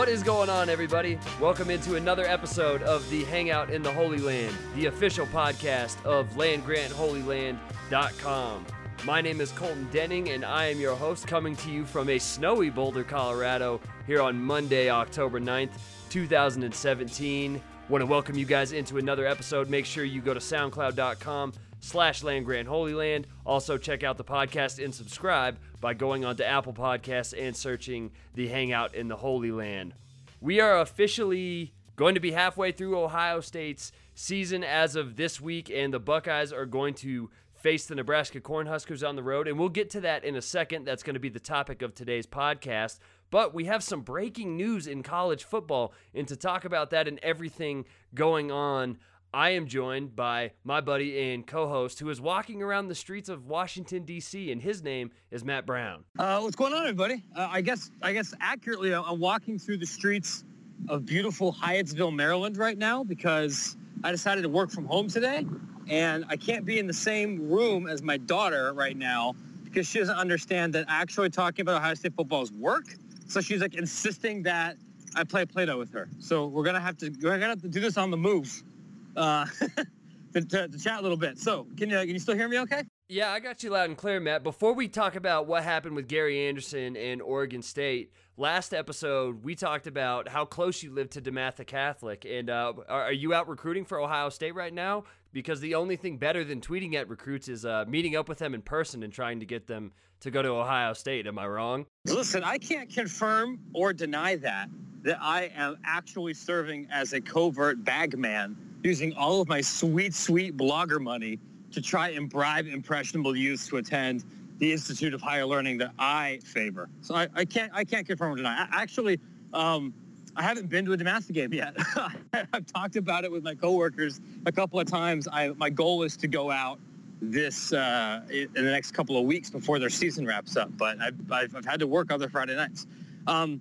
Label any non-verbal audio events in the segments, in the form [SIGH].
What is going on, everybody? Welcome into another episode of the Hangout in the Holy Land, the official podcast of landgrantholyland.com. My name is Colton Denning, and I am your host, coming to you from a snowy Boulder, Colorado, here on Monday, October 9th, 2017. Want to welcome you guys into another episode. Make sure you go to soundcloud.com slash land grant holy land. Also check out the podcast and subscribe by going onto apple podcasts and searching the hangout in the holy land. We are officially going to be halfway through ohio state's season as of this week and the buckeyes are going to face the nebraska cornhuskers on the road and we'll get to that in a second. That's going to be the topic of today's podcast. But we have some breaking news in college football and to talk about that and everything going on I am joined by my buddy and co-host who is walking around the streets of Washington D.C. and his name is Matt Brown. Uh, what's going on, everybody? Uh, I guess I guess accurately, I'm walking through the streets of beautiful Hyattsville, Maryland, right now because I decided to work from home today, and I can't be in the same room as my daughter right now because she doesn't understand that actually talking about Ohio State football is work. So she's like insisting that I play Play-Doh with her. So we're gonna have to we're gonna have to do this on the move uh, to, [LAUGHS] to, to, chat a little bit. So, can you can you still hear me? Okay. Yeah, I got you loud and clear, Matt. Before we talk about what happened with Gary Anderson and Oregon State, last episode we talked about how close you live to DeMatha Catholic, and uh, are, are, you out recruiting for Ohio State right now? Because the only thing better than tweeting at recruits is uh, meeting up with them in person and trying to get them to go to Ohio State. Am I wrong? Listen, I can't confirm or deny that that I am actually serving as a covert bagman using all of my sweet, sweet blogger money to try and bribe impressionable youths to attend the Institute of Higher Learning that I favor. So I, I can't I can't confirm or deny. I, actually, um, I haven't been to a DeMatha game yet. [LAUGHS] I've talked about it with my coworkers a couple of times. I, my goal is to go out this uh, in the next couple of weeks before their season wraps up. But I've, I've, I've had to work other Friday nights. Um,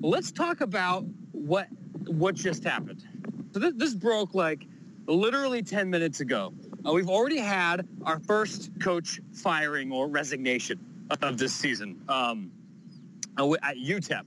let's talk about what what just happened. So this, this broke like literally 10 minutes ago. Uh, we've already had our first coach firing or resignation of this season um, uh, at UTEP.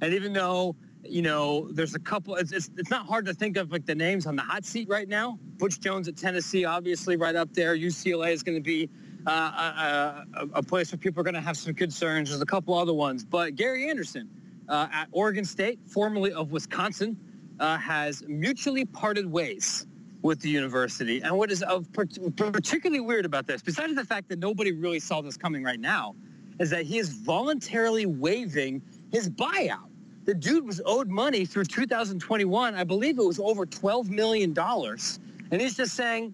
And even though, you know, there's a couple, it's, it's, it's not hard to think of like the names on the hot seat right now. Butch Jones at Tennessee, obviously right up there. UCLA is going to be uh, a, a, a, place where people are going to have some concerns. There's a couple other ones. But Gary Anderson uh, at Oregon State, formerly of Wisconsin, uh, has mutually parted ways with the university. And what is of particularly weird about this, besides the fact that nobody really saw this coming right now, is that he is voluntarily waiving his buyout. The dude was owed money through 2021. I believe it was over $12 million. And he's just saying,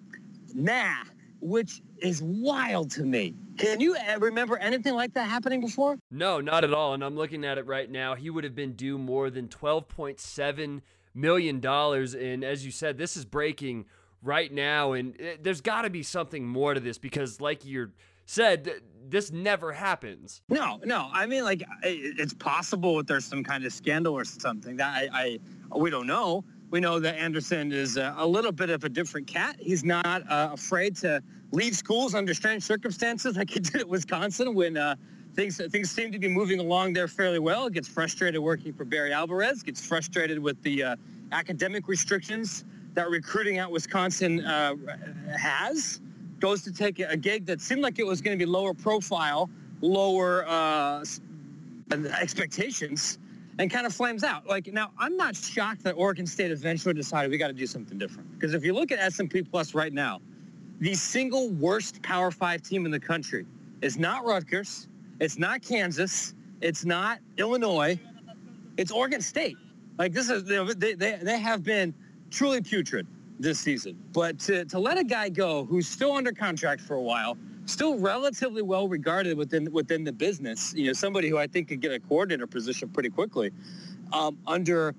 nah, which is wild to me. Can you remember anything like that happening before? No, not at all. And I'm looking at it right now. He would have been due more than 12.7 million dollars. And as you said, this is breaking right now, and it, eh, there's got to be something more to this because, like you said, this never happens. No, no. I mean, like it's possible that there's some kind of scandal or something that I, I we don't know. We know that Anderson is a, a little bit of a different cat. He's not uh, afraid to leave schools under strange circumstances, like he did at Wisconsin when. Uh, things things seem to be moving along there fairly well. Gets frustrated working for Barry Alvarez. Gets frustrated with the uh, academic restrictions that recruiting at Wisconsin uh, has. Goes to take a gig that seemed like it was going to be lower profile, lower uh, expectations, and kind of flames out. Like now, I'm not shocked that Oregon State eventually decided we got to do something different. Because if you look at S&P Plus right now, the single worst Power Five team in the country is not Rutgers, it's not Kansas. It's not Illinois. It's Oregon State. Like this is they they, they have been truly putrid. this season. But to, to let a guy go who's still under contract for a while, still relatively well regarded within within the business, you know, somebody who I think could get a coordinator position pretty quickly, um, under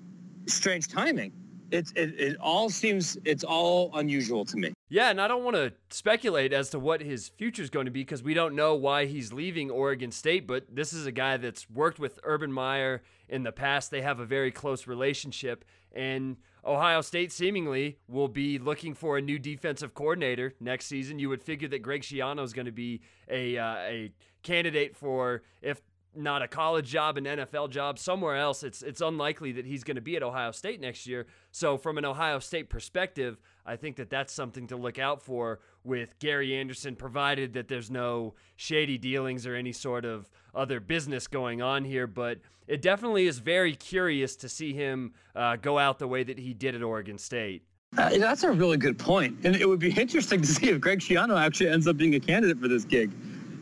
strange timing. It's, it, it all seems it's all unusual to me. Yeah, and I don't want to speculate as to what his future is going to be because we don't know why he's leaving Oregon State. But this is a guy that's worked with Urban Meyer in the past. They have a very close relationship, and Ohio State seemingly will be looking for a new defensive coordinator next season. You would figure that Greg Schiano is going to be a uh, a candidate for if not a college job, an NFL job, somewhere else, it's it's unlikely that he's going to be at Ohio State next year. So from an Ohio State perspective, I think that that's something to look out for with Gary Anderson, provided that there's no shady dealings or any sort of other business going on here. But it definitely is very curious to see him uh, go out the way that he did at Oregon State. Uh, that's a really good point, and it would be [LAUGHS] interesting to see if Greg Schiano actually ends up being a candidate for this gig.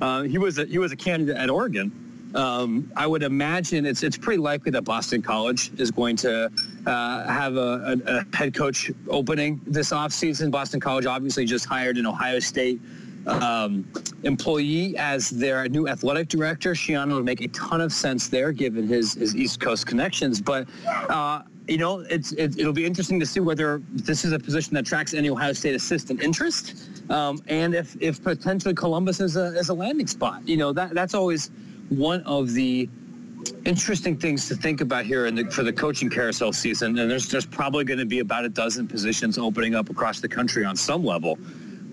Uh, he was a, he was a candidate at Oregon. Um, I would imagine it's it's pretty likely that Boston College is going to uh, have a, a, a, head coach opening this offseason. Boston College obviously just hired an Ohio State um, employee as their new athletic director. Schiano would make a ton of sense there given his, his East Coast connections. But, uh, you know, it's, it, will be interesting to see whether this is a position that tracks any Ohio State assistant interest um, and if, if potentially Columbus is a, is a landing spot. You know, that that's always – one of the interesting things to think about here the, for the coaching carousel season, and there's there's probably going to be about a dozen positions opening up across the country on some level.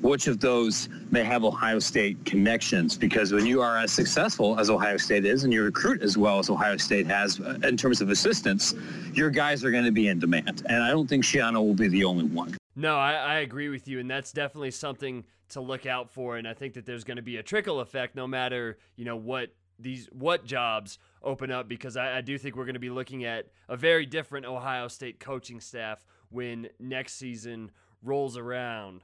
Which of those may have Ohio State connections? Because when you are as successful as Ohio State is, and you recruit as well as Ohio State has uh, in terms of assistants, your guys are going to be in demand. And I don't think Schiano will be the only one. No, I, I agree with you, and that's definitely something to look out for. And I think that there's going to be a trickle effect, no matter you know what these what jobs open up because I, I do think we're going to be looking at a very different Ohio State coaching staff when next season rolls around.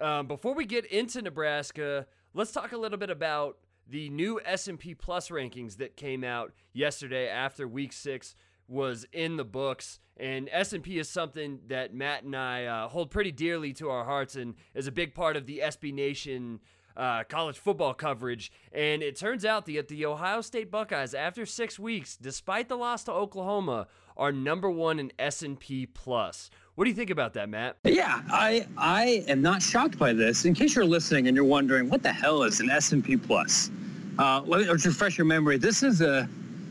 Um, before we get into Nebraska, let's talk a little bit about the new S&P Plus rankings that came out yesterday after Week Six was in the books. And S&P is something that Matt and I uh, hold pretty dearly to our hearts and is a big part of the SB Nation uh, college football coverage. And it turns out that the Ohio State Buckeyes, after six weeks, despite the loss to Oklahoma, are number one in S&P plus. What do you think about that, Matt? Yeah, I I am not shocked by this. In case you're listening and you're wondering what the hell is an S&P plus, uh, let me refresh your memory. This is a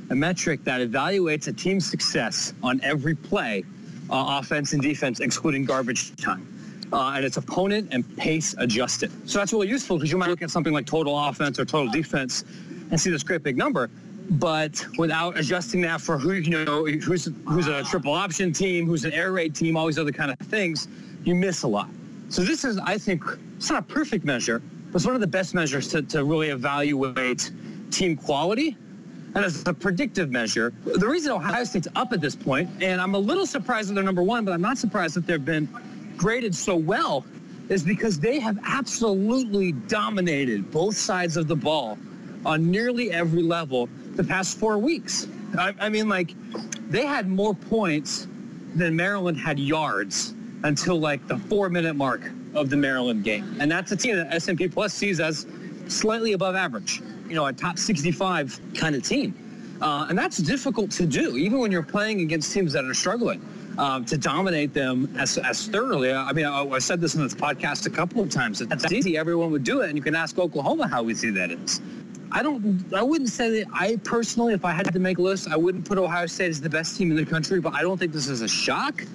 a metric that evaluates a team's success on every play, uh, offense and defense, excluding garbage time uh, and it's opponent and pace adjusted. So that's really useful because you might look at something like total offense or total defense and see this great big number, but without adjusting that for who you know who's who's a triple option team, who's an air raid team, all these other kind of things, you miss a lot. So this is, I think, it's not a perfect measure, but it's one of the best measures to, to really evaluate team quality and as a predictive measure. The reason Ohio State's up at this point, and I'm a little surprised that they're number one, but I'm not surprised that they've been graded so well is because they have absolutely dominated both sides of the ball on nearly every level the past four weeks. I, I mean, like, they had more points than Maryland had yards until like the four-minute mark of the Maryland game, and that's a team that S&P Plus sees as slightly above average. You know, a top 65 kind of team, uh, and that's difficult to do, even when you're playing against teams that are struggling um, to dominate them as, as thoroughly. I mean, I, said this in this podcast a couple of times. It's easy. Everyone would do it. And you can ask Oklahoma how easy that is. I don't. I wouldn't say that. I personally, if I had to make a list, I wouldn't put Ohio State as the best team in the country. But I don't think this is a shock.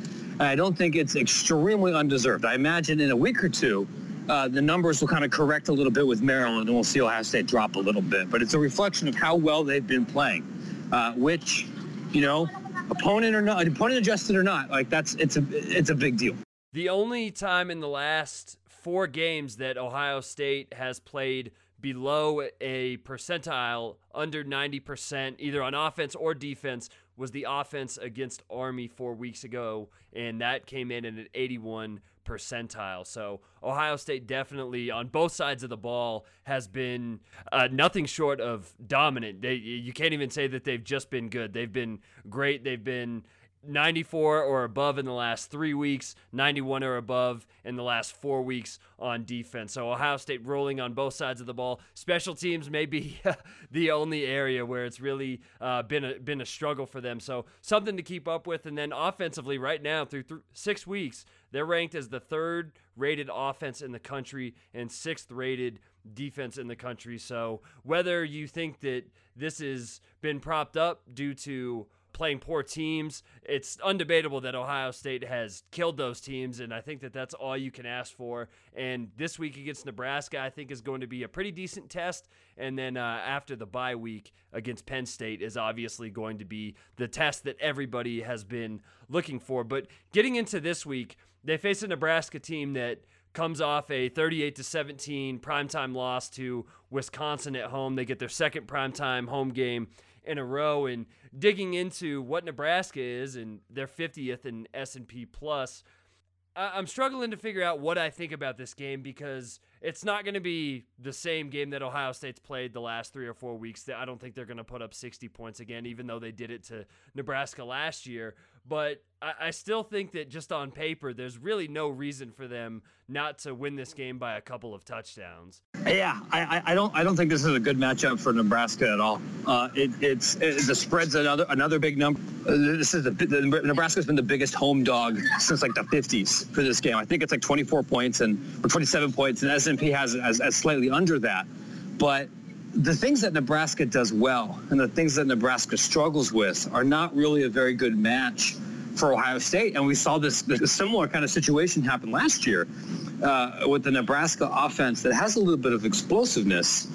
I don't think it's extremely undeserved. I imagine in a week or two, uh, the numbers will kind of correct a little bit with Maryland, and we'll see Ohio State drop a little bit. But it's a reflection of how well they've been playing, uh, which, you know, opponent or not, opponent adjusted or not, like that's it's a it's a big deal. The only time in the last four games that Ohio State has played below a percentile under 90% either on offense or defense was the offense against Army 4 weeks ago and that came in at an 81 percentile. So Ohio State definitely on both sides of the ball has been uh, nothing short of dominant. They you can't even say that they've just been good. They've been great. They've been 94 or above in the last three weeks, 91 or above in the last four weeks on defense. So Ohio State rolling on both sides of the ball. Special teams may be [LAUGHS] the only area where it's really uh, been a been a struggle for them. So something to keep up with. And then offensively, right now through th- six weeks, they're ranked as the third rated offense in the country and sixth rated defense in the country. So whether you think that this has been propped up due to playing poor teams. It's undebatable that Ohio State has killed those teams, and I think that that's all you can ask for. And this week against Nebraska, I think is going to be a pretty decent test. And then uh, after the bye week against Penn State is obviously going to be the test that everybody has been looking for. But getting into this week, they face a Nebraska team that comes off a 38 to 17 primetime loss to Wisconsin at home. They get their second primetime home game in a row and digging into what Nebraska is and their 50th in S&P plus. I'm struggling to figure out what I think about this game because it's not going to be the same game that Ohio State's played the last three or four weeks. I don't think they're going to put up 60 points again, even though they did it to Nebraska last year. But I, I still think that just on paper, there's really no reason for them not to win this game by a couple of touchdowns. Yeah, I, I don't I don't think this is a good matchup for Nebraska at all. Uh, it, it's it, the spread's another another big number. Uh, this is the, the, Nebraska's been the biggest home dog since like the 50s for this game. I think it's like 24 points and or 27 points, and S&P has as, as slightly under that. But the things that Nebraska does well and the things that Nebraska struggles with are not really a very good match for Ohio State. And we saw this, [LAUGHS] this similar kind of situation happen last year uh, with the Nebraska offense that has a little bit of explosiveness,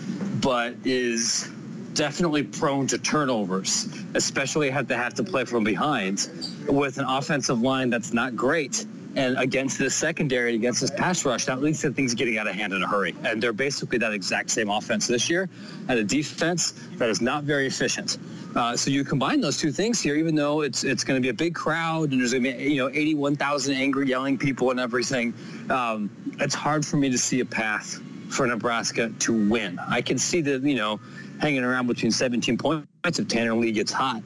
but is definitely prone to turnovers, especially have to have to play from behind with an offensive line that's not great and against this secondary, against this pass rush, that leads to things getting out of hand in a hurry. And they're basically that exact same offense this year and a defense that is not very efficient. Uh, so you combine those two things here, even though it's it's going to be a big crowd and there's going to be you know 81,000 angry yelling people and everything. Um, it's hard for me to see a path for Nebraska to win. I can see the you know hanging around between 17 points if Tanner Lee gets hot,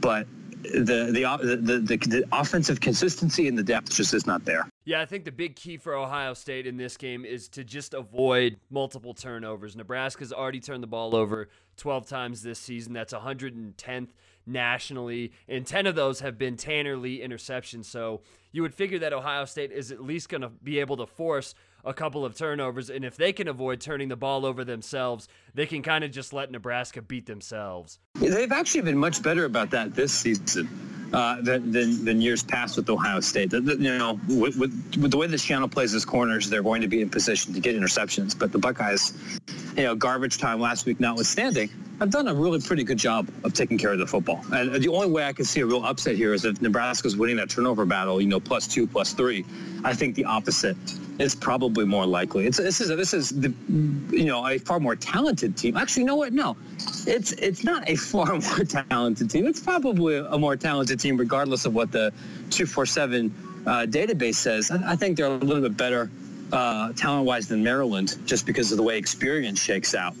but the, the the, the the offensive consistency and the depth just is not there. Yeah, I think the big key for Ohio State in this game is to just avoid multiple turnovers. Nebraska's already turned the ball over 12 times this season. That's 110th nationally, and 10 of those have been Tanner Lee interceptions. So you would figure that Ohio State is at least going to be able to force a couple of turnovers. And if they can avoid turning the ball over themselves, they can kind of just let Nebraska beat themselves. They've actually been much better about that this season. Uh, than, than, than years past with Ohio State. The, the, you know, with, with, with, the way this channel plays his corners, they're going to be in position to get interceptions. But the Buckeyes, you know, garbage time last week notwithstanding, have done a really pretty good job of taking care of the football. And the only way I can see a real upset here is if Nebraska's winning that turnover battle, you know, plus two, plus three. I think the opposite is probably more likely. It's, this is this is the you know a far more talented team. Actually, you know what? No, it's it's not a far [LAUGHS] more talented team. It's probably a more talented team, regardless of what the two four seven uh, database says. I, I, think they're a little bit better uh, talent-wise than Maryland, just because of the way experience shakes out.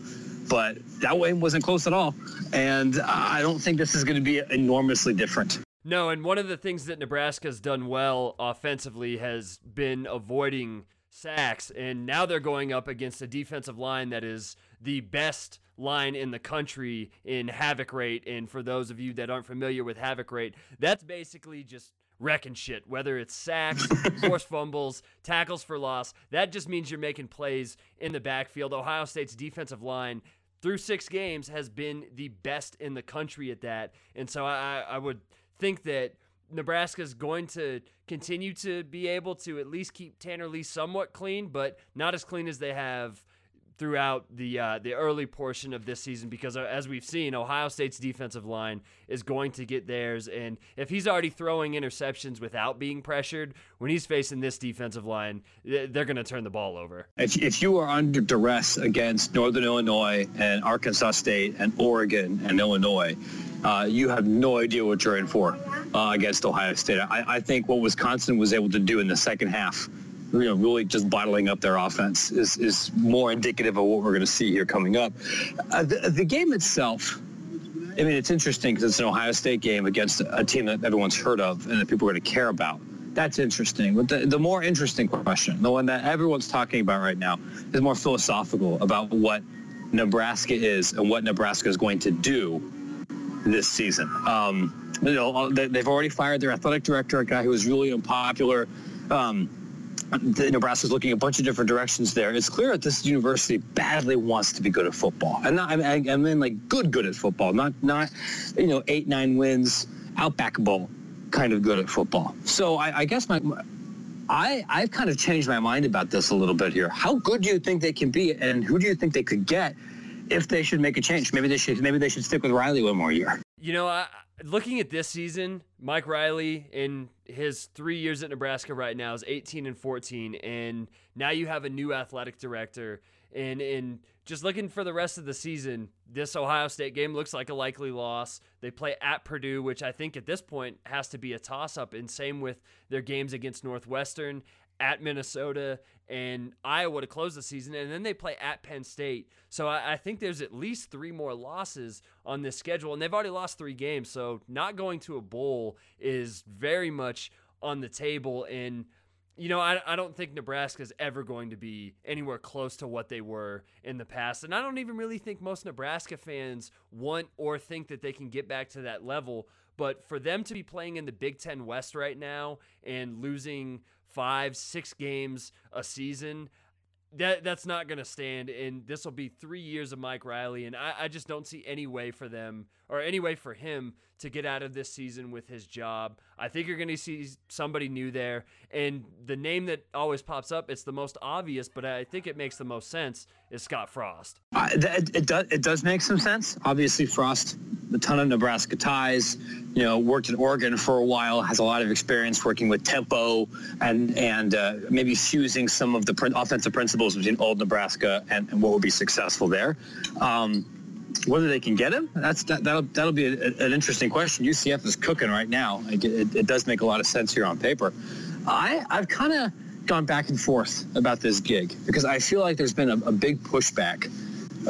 But that way wasn't close at all, and I don't think this is going to be enormously different. No, and one of the things that Nebraska's done well offensively has been avoiding sacks, and now they're going up against a defensive line that is the best line in the country in havoc rate. And for those of you that aren't familiar with havoc rate, that's basically just wrecking shit, whether it's sacks, [LAUGHS] forced fumbles, tackles for loss. That just means you're making plays in the backfield. Ohio State's defensive line through six games has been the best in the country at that. And so I, I would think that Nebraska is going to continue to be able to at least keep Tanner Lee somewhat clean, but not as clean as they have throughout the uh, the early portion of this season because uh, as we've seen Ohio State's defensive line is going to get theirs. And if he's already throwing interceptions without being pressured when he's facing this defensive line they're going to turn the ball over. If, if you are under duress against Northern Illinois and Arkansas State and Oregon and Illinois uh, you have no idea what you're in for uh, against Ohio State. I, I think what Wisconsin was able to do in the second half you know, really just bottling up their offense is, is more indicative of what we're going to see here coming up. Uh, the, the game itself, I mean, it's interesting because it's an Ohio State game against a team that everyone's heard of and that people are going to care about. That's interesting. But the, the more interesting question, the one that everyone's talking about right now, is more philosophical about what Nebraska is and what Nebraska is going to do this season. Um, you know, they've already fired their athletic director, a guy who was really unpopular. Um, the Nebraska's looking a bunch of different directions there. It's clear that this university badly wants to be good at football, and not, I, mean, I like good, good at football, not not you know eight, nine wins, Outback Bowl kind of good at football. So I, I guess my I, I've kind of changed my mind about this a little bit here. How good do you think they can be, and who do you think they could get if they should make a change? Maybe they should. Maybe they should stick with Riley one more year. You know, I, looking at this season, Mike Riley in his three years at Nebraska right now is 18 and 14, and now you have a new athletic director. And in just looking for the rest of the season, this Ohio State game looks like a likely loss. They play at Purdue, which I think at this point has to be a toss up, and same with their games against Northwestern at Minnesota and Iowa to close the season, and then they play at Penn State. So I, I, think there's at least three more losses on this schedule, and they've already lost three games. So not going to a bowl is very much on the table. And you know, I, I don't think Nebraska is ever going to be anywhere close to what they were in the past. And I don't even really think most Nebraska fans want or think that they can get back to that level. But for them to be playing in the Big Ten West right now and losing five, six games a season, that that's not going to stand. And this will be three years of Mike Riley, and I, I just don't see any way for them or any way for him to get out of this season with his job. I think you're going to see somebody new there, and the name that always pops up, it's the most obvious, but I think it makes the most sense is Scott Frost. Uh, it, it does it does make some sense. Obviously, Frost, a ton of Nebraska ties. You know, worked in Oregon for a while, has a lot of experience working with tempo and and uh, maybe fusing some of the offensive between old Nebraska and, and, what would be successful there. Um, whether they can get him, that's that, will that'll be a, an interesting question. UCF is cooking right now. It, it, it, does make a lot of sense here on paper. I I've kind of gone back and forth about this gig because I feel like there's been a, a big pushback,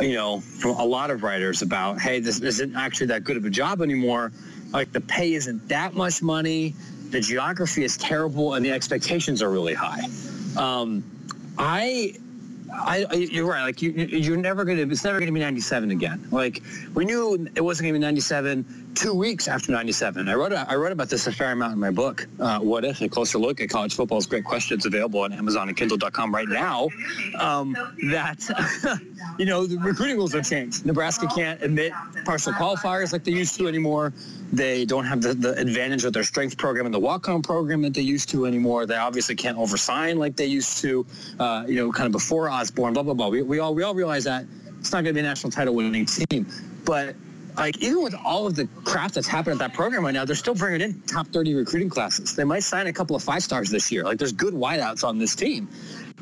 you know, from a lot of writers about, hey, this isn't actually that good of a job anymore. Like the pay isn't that much money, the geography is terrible, and the expectations are really high. Um, I I, you're right. Like you, you're never gonna. It's never gonna be 97 again. Like we knew it wasn't gonna be 97 two weeks after 97. I wrote. I wrote about this a fair amount in my book. Uh, what if a closer look at college football's great questions available on Amazon and Kindle.com right now. Um, that [LAUGHS] you know the recruiting rules have changed. Nebraska can't admit partial qualifiers like they used to anymore. They don't have the, the advantage of their strength program and the walk-on program that they used to anymore. They obviously can't oversign like they used to. Uh, you know, kind of before Osborne. Blah blah blah. We, we all we all realize that it's not going to be a national title winning team, but like even with all of the crap that's happened at that program right now, they're still bringing in top 30 recruiting classes. They might sign a couple of five stars this year. Like there's good wideouts on this team.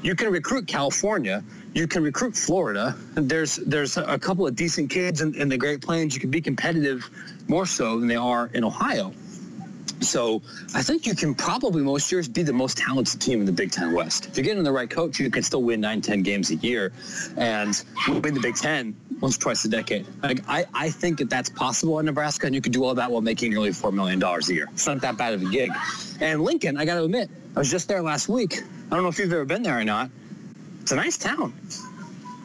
You can recruit California. You can recruit Florida. There's there's a couple of decent kids in, in the Great Plains. You can be competitive more so than they are in Ohio. So I think you can probably most years be the most talented team in the Big Ten West. If you're getting the right coach, you can still win nine, 10 games a year and win the Big Ten once, or twice a decade. Like, I, I think that that's possible in Nebraska, and you could do all that while making nearly $4 million a year. It's not that bad of a gig. And Lincoln, I got to admit, I was just there last week. I don't know if you've ever been there or not. It's a nice town.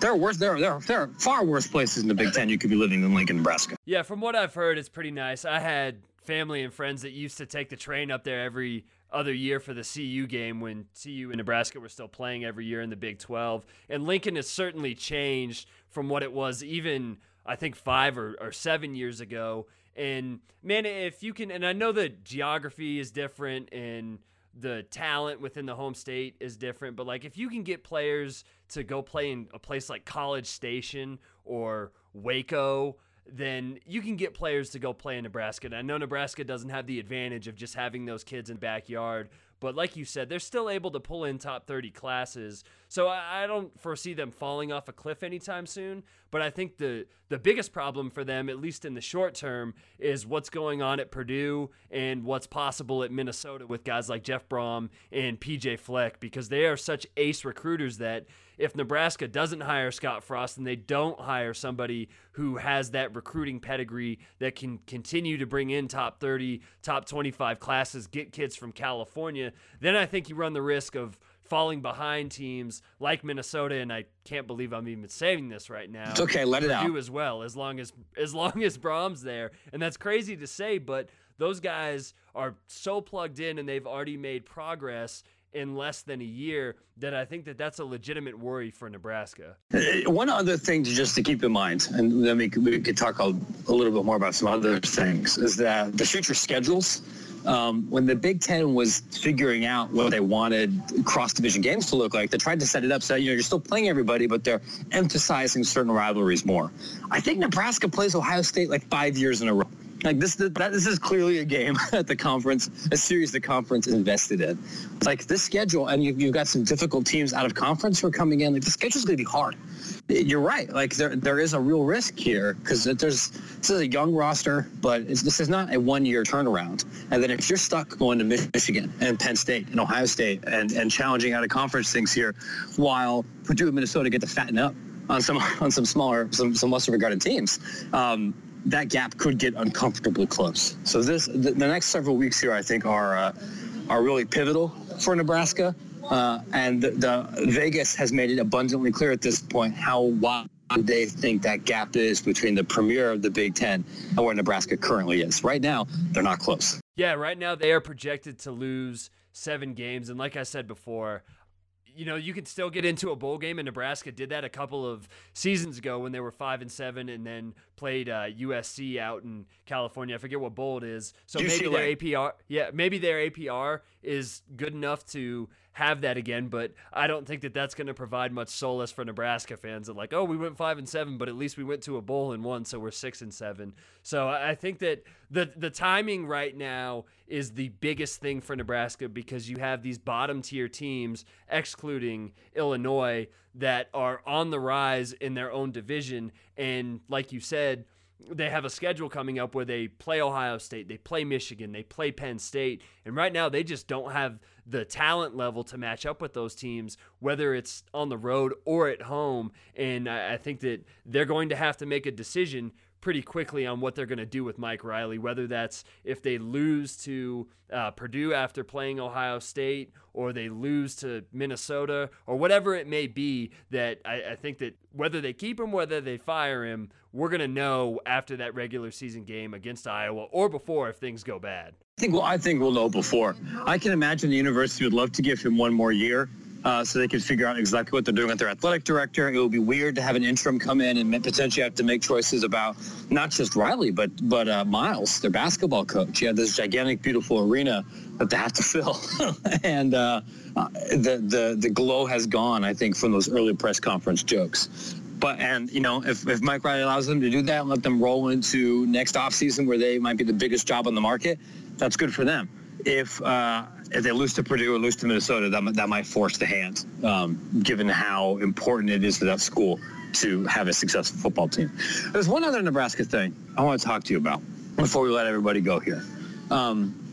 There are worse. There are, there are there are far worse places in the Big Ten you could be living than Lincoln, Nebraska. Yeah, from what I've heard, it's pretty nice. I had family and friends that used to take the train up there every other year for the CU game when CU and Nebraska were still playing every year in the Big 12. And Lincoln has certainly changed from what it was even, I think, five or, or seven years ago. And man, if you can, and I know the geography is different and the talent within the home state is different, but like if you can get players to go play in a place like College Station or Waco then you can get players to go play in Nebraska. And I know Nebraska doesn't have the advantage of just having those kids in backyard, but like you said, they're still able to pull in top 30 classes. So I, I don't foresee them falling off a cliff anytime soon. But I think the the biggest problem for them, at least in the short term, is what's going on at Purdue and what's possible at Minnesota with guys like Jeff Brohm and PJ Fleck because they are such ace recruiters that if Nebraska doesn't hire Scott Frost and they don't hire somebody who has that recruiting pedigree that can continue to bring in top 30, top 25 classes, get kids from California, then I think you run the risk of falling behind teams like Minnesota, and I can't believe I'm even saying this right now. It's okay, let it Purdue out. as well, as long as as long as Brohm's there, and that's crazy to say, but those guys are so plugged in and they've already made progress in less than a year that I think that that's a legitimate worry for Nebraska. Uh, One other thing to just to keep in mind, and then we could, we could talk a, a little bit more about some other things, is that the future schedules. Um, when the Big Ten was figuring out what they wanted cross-division games to look like, they tried to set it up so you know you're still playing everybody, but they're emphasizing certain rivalries more. I think Nebraska plays Ohio State like five years in a row. Like this, that, this is clearly a game [LAUGHS] at the conference, a series the conference invested in. It's like this schedule, and you've, you've got some difficult teams out of conference who are coming in. Like the schedule's going to be hard. You're right. Like there, there is a real risk here because there's this is a young roster, but this is not a one-year turnaround. And then if you're stuck going to Michigan and Penn State and Ohio State and, and challenging out of conference things here, while Purdue and Minnesota get to fatten up on some [LAUGHS] on some smaller, some some lesser regarded teams. Um, that gap could get uncomfortably close. So this, the, the next several weeks here, I think, are uh, are really pivotal for Nebraska. Uh, and the, the Vegas has made it abundantly clear at this point how wide they think that gap is between the premier of the Big Ten and where Nebraska currently is. Right now, they're not close. Yeah, right now they are projected to lose seven games. And like I said before, you know, you can still get into a bowl game, and Nebraska did that a couple of seasons ago when they were five and seven, and then played uh, USC out in California. I forget what bowl it is. So maybe their APR, yeah, maybe their APR is good enough to have that again. But I don't think that that's going to provide much solace for Nebraska fans. That like, oh, we went five and seven, but at least we went to a bowl and won, so we're six and seven. So I think that the the timing right now is the biggest thing for Nebraska because you have these bottom tier teams, excluding Illinois, that are on the rise in their own division. And like you said, they have a schedule coming up where they play Ohio State, they play Michigan, they play Penn State. And right now, they just don't have the talent level to match up with those teams, whether it's on the road or at home. And I think that they're going to have to make a decision pretty quickly on what they're going to do with Mike Riley, whether that's if they lose to uh, Purdue after playing Ohio State or they lose to Minnesota or whatever it may be. That I, I think that whether they keep him, whether they fire him, we're going to know after that regular season game against Iowa or before if things go bad. I think well, I think we'll know before. I can imagine the university would love to give him one more year uh, so they can figure out exactly what they're doing with their athletic director. It would be weird to have an interim come in and potentially have to make choices about not just Riley, but but uh, Miles, their basketball coach. You have this gigantic, beautiful arena that they have to [LAUGHS] fill, and uh, the the the glow has gone. I think from those early press conference jokes. But and you know if, if Mike Riley allows them to do that and let them roll into next offseason where they might be the biggest job on the market, that's good for them. If uh, if they lose to Purdue or lose to Minnesota, that, that might force the hand, um, given how important it is for that school to have a successful football team. There's one other Nebraska thing I want to talk to you about before we let everybody go here. Um,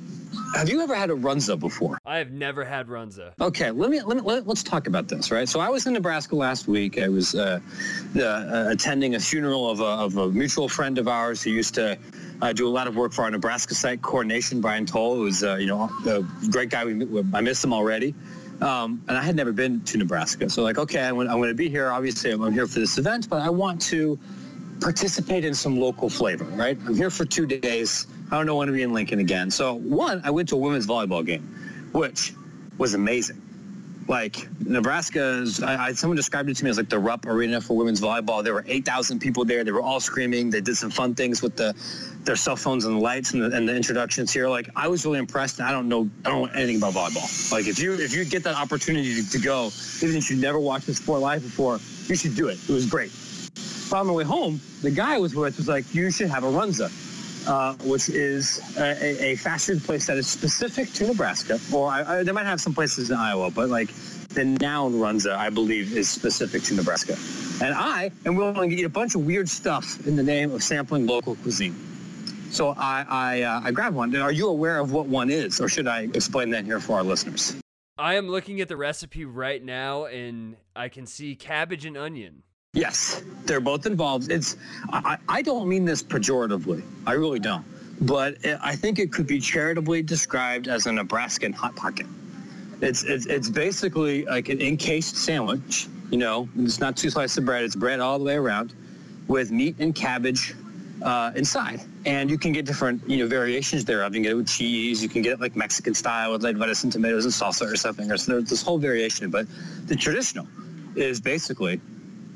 have you ever had a Runza before? I have never had Runza. Okay, let me, let me let, us talk about this, right? So I was in Nebraska last week. I was uh, uh, attending a funeral of a, of a mutual friend of ours who used to uh, do a lot of work for our Nebraska site coordination. Brian Towle, who's uh, you know a great guy. We, I miss him already. Um, and I had never been to Nebraska, so like, okay, I'm, I'm going to be here. Obviously, I'm here for this event, but I want to participate in some local flavor, right? I'm here for two days. I don't know when to be in Lincoln again. So one, I went to a women's volleyball game, which was amazing. Like Nebraska's, I, I, someone described it to me as like the Rupp Arena for women's volleyball. There were 8,000 people there. They were all screaming. They did some fun things with the their cell phones and the lights and the, and the introductions here. Like I was really impressed. I don't know, I don't know anything about volleyball. Like if you if you get that opportunity to, to go, even if you never watched the sport live before, you should do it. It was great. But on my way home, the guy I was with was like, you should have a Runza. Uh, which is a, a, fast food place that is specific to Nebraska. Or I, I, they might have some places in Iowa, but like the noun Runza, I believe, is specific to Nebraska. And I am willing to eat a bunch of weird stuff in the name of sampling local cuisine. So I, I, uh, I grabbed one. Are you aware of what one is, or should I explain that here for our listeners? I am looking at the recipe right now, and I can see cabbage and onion. Yes, they're both involved. It's I, I don't mean this pejoratively. I really don't. But I think it could be charitably described as a Nebraskan hot pocket. It's it's it's basically like an encased sandwich. You know, it's not two slices of bread. It's bread all the way around, with meat and cabbage uh, inside. And you can get different, you know, variations thereof. You can get it with cheese. You can get it like Mexican style with like lettuce and tomatoes and salsa or something. Or so there's this whole variation. But the traditional is basically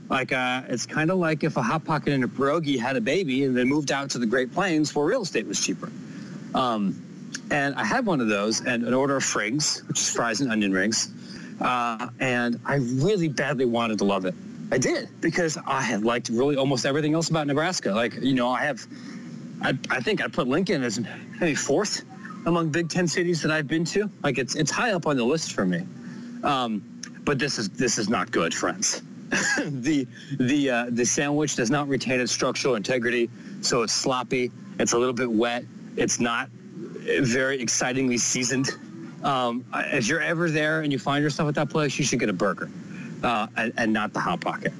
like uh, it's kind of like if a hot pocket and a pierogi had a baby and then moved out to the Great Plains where real estate was cheaper. Um, and I had one of those and an order of Frings, which is fries and onion rings. Uh, and I really badly wanted to love it. I did because I had liked really almost everything else about Nebraska. Like, you know, I have, I, I think I put Lincoln as maybe fourth among Big Ten cities that I've been to. Like, it's it's high up on the list for me. Um, but this is this is not good, friends. [COUGHS] the the uh, the sandwich does not retain its structural integrity, so it's sloppy. It's a little bit wet. It's not very excitingly seasoned. Um, if you're ever there and you find yourself at that place, you should get a burger uh, and, and, not the hot pocket.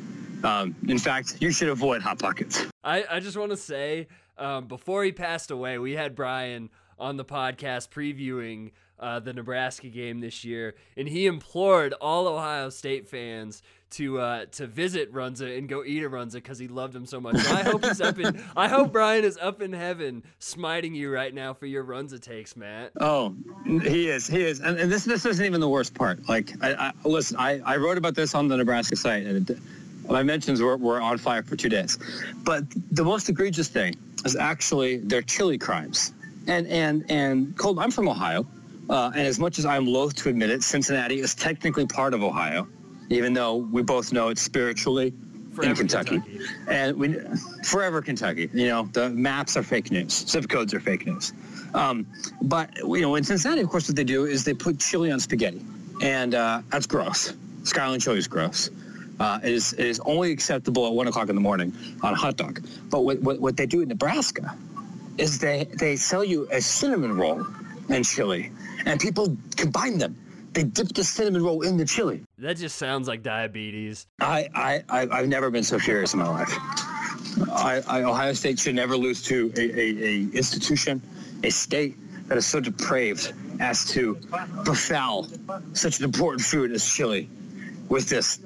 Um, in fact, you should avoid hot pockets. I, I just want to say, um, before he passed away, we had Brian on the podcast previewing uh, the Nebraska game this year, and he implored all Ohio State fans to uh, to visit Runza and go eat at Runza because he loved him so much. So I hope he's up in. [LAUGHS] I hope Brian is up in heaven, smiting you right now for your Runza takes, Matt. Oh, he is. He is. And, and this this isn't even the worst part. Like, I, I listen. I, I wrote about this on the Nebraska site, and it, my mentions were, were on fire for two days. But the most egregious thing is actually their chili crimes. And and and Colt, I'm from Ohio. Uh, and as much as I'm loath to admit it, Cincinnati is technically part of Ohio even though we both know it's spiritually forever in Kentucky. Kentucky. And we forever Kentucky. You know, the maps are fake news. Zip codes are fake news. Um, but you know, in Cincinnati, of course, what they do is they put chili on spaghetti, and uh, that's gross. Skyline chili is gross. Uh, it is it is only acceptable at one o'clock in the morning on a hot dog. But what, what, what they do in Nebraska is they they sell you a cinnamon roll and chili, and people combine them they dip the cinnamon roll in the chili. That just sounds like diabetes. I, I, I have never been so furious in my life. I, I, Ohio State should never lose to a, a, a institution, a state that is so depraved as to befoul such an important food as chili with this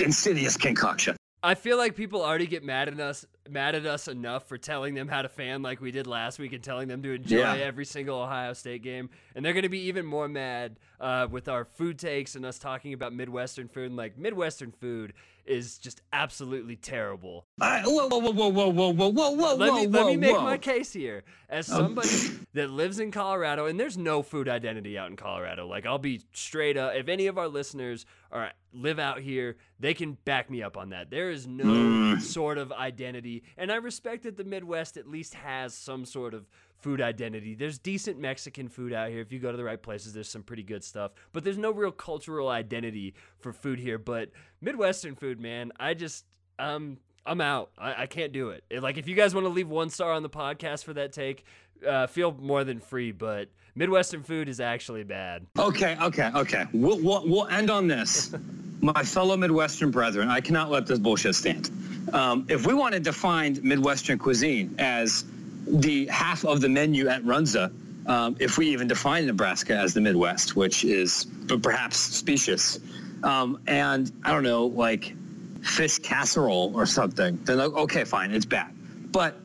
insidious concoction. I feel like people already get mad at us mad at us enough for telling them how to fan like we did last week and telling them to enjoy yeah. every single Ohio State game. And they're going to be even more mad uh, with our food takes and us talking about Midwestern food. And like Midwestern food is just absolutely terrible. Uh, whoa, whoa, whoa, whoa, whoa, whoa, whoa, whoa, let me, whoa, let me make whoa. my case here. As oh. somebody [LAUGHS] that lives in Colorado, and there's no food identity out in Colorado. Like I'll be straight up. If any of our listeners are live out here, they can back me up on that. There is no mm. sort of identity, and I respect that the Midwest at least has some sort of food identity. There's decent Mexican food out here. If you go to the right places, there's some pretty good stuff. But there's no real cultural identity for food here. But Midwestern food, man, I just um I'm out. I, I can't do it. Like if you guys want to leave one star on the podcast for that take, uh, feel more than free. But Midwestern food is actually bad. Okay, okay, okay. We'll we'll, we'll end on this. [LAUGHS] My fellow Midwestern brethren, I cannot let this bullshit stand. Um, if we want to define Midwestern cuisine as the half of the menu at Runza, um, if we even define Nebraska as the Midwest, which is perhaps specious, um, and I don't know, like fish casserole or something, then okay, fine, it's bad. But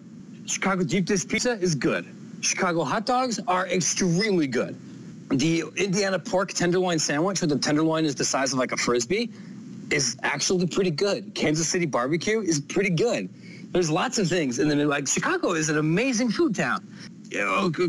Chicago deep dish pizza is good. Chicago hot dogs are extremely good. The Indiana pork tenderloin sandwich, where the tenderloin is the size of like a frisbee, is actually pretty good. Kansas City barbecue is pretty good. There's lots of things in the like Chicago is an amazing food town.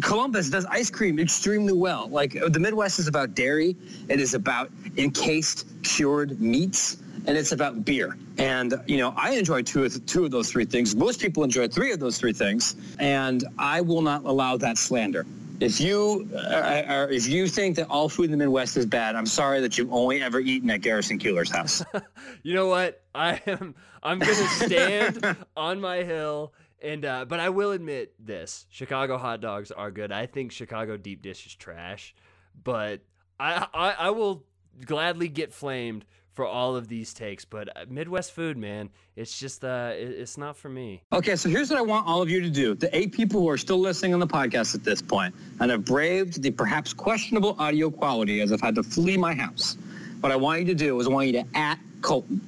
Columbus does ice cream extremely well. Like uh, the Midwest is about dairy, it is about encased cured meats, and it's about beer. And you know, I enjoy two of two of those three things. Most people enjoy three of those three things, and I will not allow that slander. If you are, are, if you think that all food in the Midwest is bad, I'm sorry that you've only ever eaten at Garrison Keillor's house. [LAUGHS] you know what? I am I'm gonna stand [LAUGHS] on my hill and uh, but I will admit this: Chicago hot dogs are good. I think Chicago deep dish is trash, but I, I I will gladly get flamed for all of these takes, but uh, Midwest food, man, it's just uh, it's not for me. Okay, so here's what I want all of you to do. The eight people who are still listening on the podcast at this point and have braved the perhaps questionable audio quality as I've had to flee my house. What I want you to do is I want you to at Colton.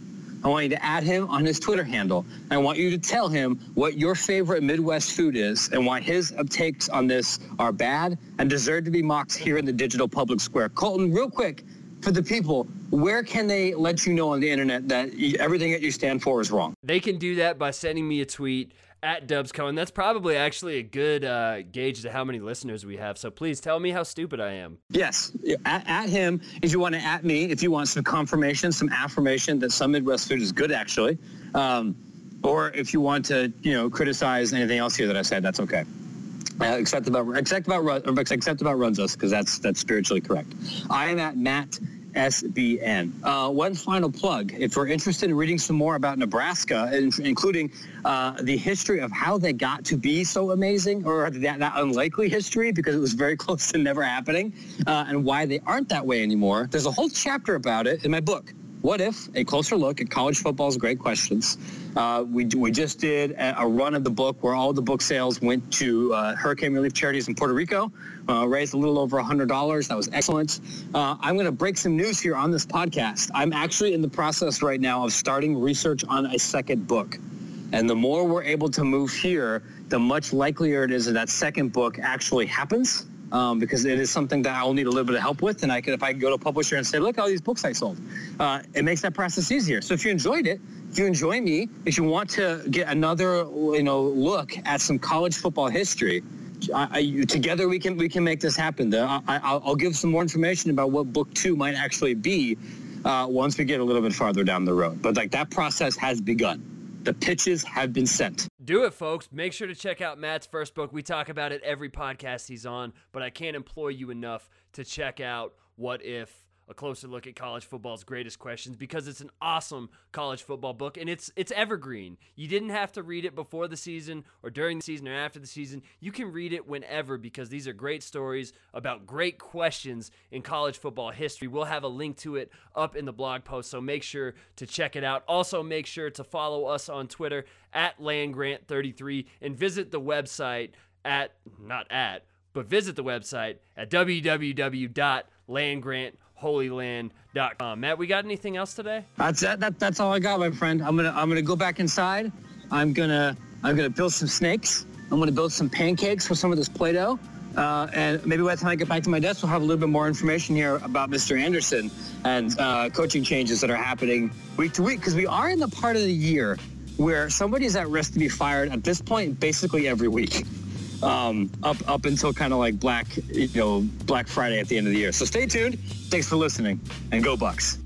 I want you to add him on his Twitter handle. I want you to tell him what your favorite Midwest food is and why his takes on this are bad and deserve to be mocked here in the digital public square. Colton, real quick, for the people, where can they let you know on the internet that everything that you stand for is wrong? They can do that by sending me a tweet at Dubsco, and that's probably actually a good uh, gauge to how many listeners we have. So please tell me how stupid I am. Yes, at, at, him. If you want to at me, if you want some confirmation, some affirmation that some Midwest food is good, actually, um, or if you want to, you know, criticize anything else here that I said, that's okay. Uh, except about except about except about runzas because that's that's spiritually correct. I am at Matt SBN. Uh, one final plug. If you're interested in reading some more about Nebraska, including uh, the history of how they got to be so amazing or that, that unlikely history because it was very [LAUGHS] close to never happening uh, and why they aren't that way anymore, there's a whole chapter about it in my book. What if? A closer look at college football's great questions. Uh, we, we just did a, run of the book where all the book sales went to uh, hurricane relief charities in Puerto Rico, uh, raised a little over $100. That was excellent. Uh, I'm going to break some news here on this podcast. I'm actually in the process right now of starting research on a second book. And the more we're able to move here, the much likelier it is that that second book actually happens um, because it is something that I'll need a little bit of help with. And I could, if I go to a publisher and say, look, all these books I sold, uh, it makes that process easier. So if you enjoyed it, if you enjoy me, if you want to get another, you know, look at some college football history, I, I, together we can we can make this happen. I, will give some more information about what book two might actually be uh, once we get a little bit farther down the road. But like that process has begun. The pitches have been sent. Do it, folks. Make sure to check out Matt's first book. We talk about it every podcast he's on, but I can't employ you enough to check out What If a closer look at college football's greatest questions because it's an awesome college football book and it's it's evergreen. You didn't have to read it before the season or during the season or after the season. You can read it whenever because these are great stories about great questions in college football history. We'll have a link to it up in the blog post, so make sure to check it out. Also, make sure to follow us on Twitter at landgrant33 and visit the website at not at but visit the website at www.landgrant.com holyland.com. Matt, we got anything else today? That's that, that, that's all I got, my friend. I'm gonna I'm gonna go back inside. I'm gonna I'm gonna build some snakes. I'm gonna build some pancakes for some of this Play-Doh. Uh, and maybe by the time I get back to my desk, we'll have a little bit more information here about Mr. Anderson and uh, coaching changes that are happening week to week because we are in the part of the year where somebody is at risk to be fired at this point basically every week um, up up until kind of like Black, you know, Black Friday at the end of the year. So stay tuned. Thanks for listening, and go Bucks.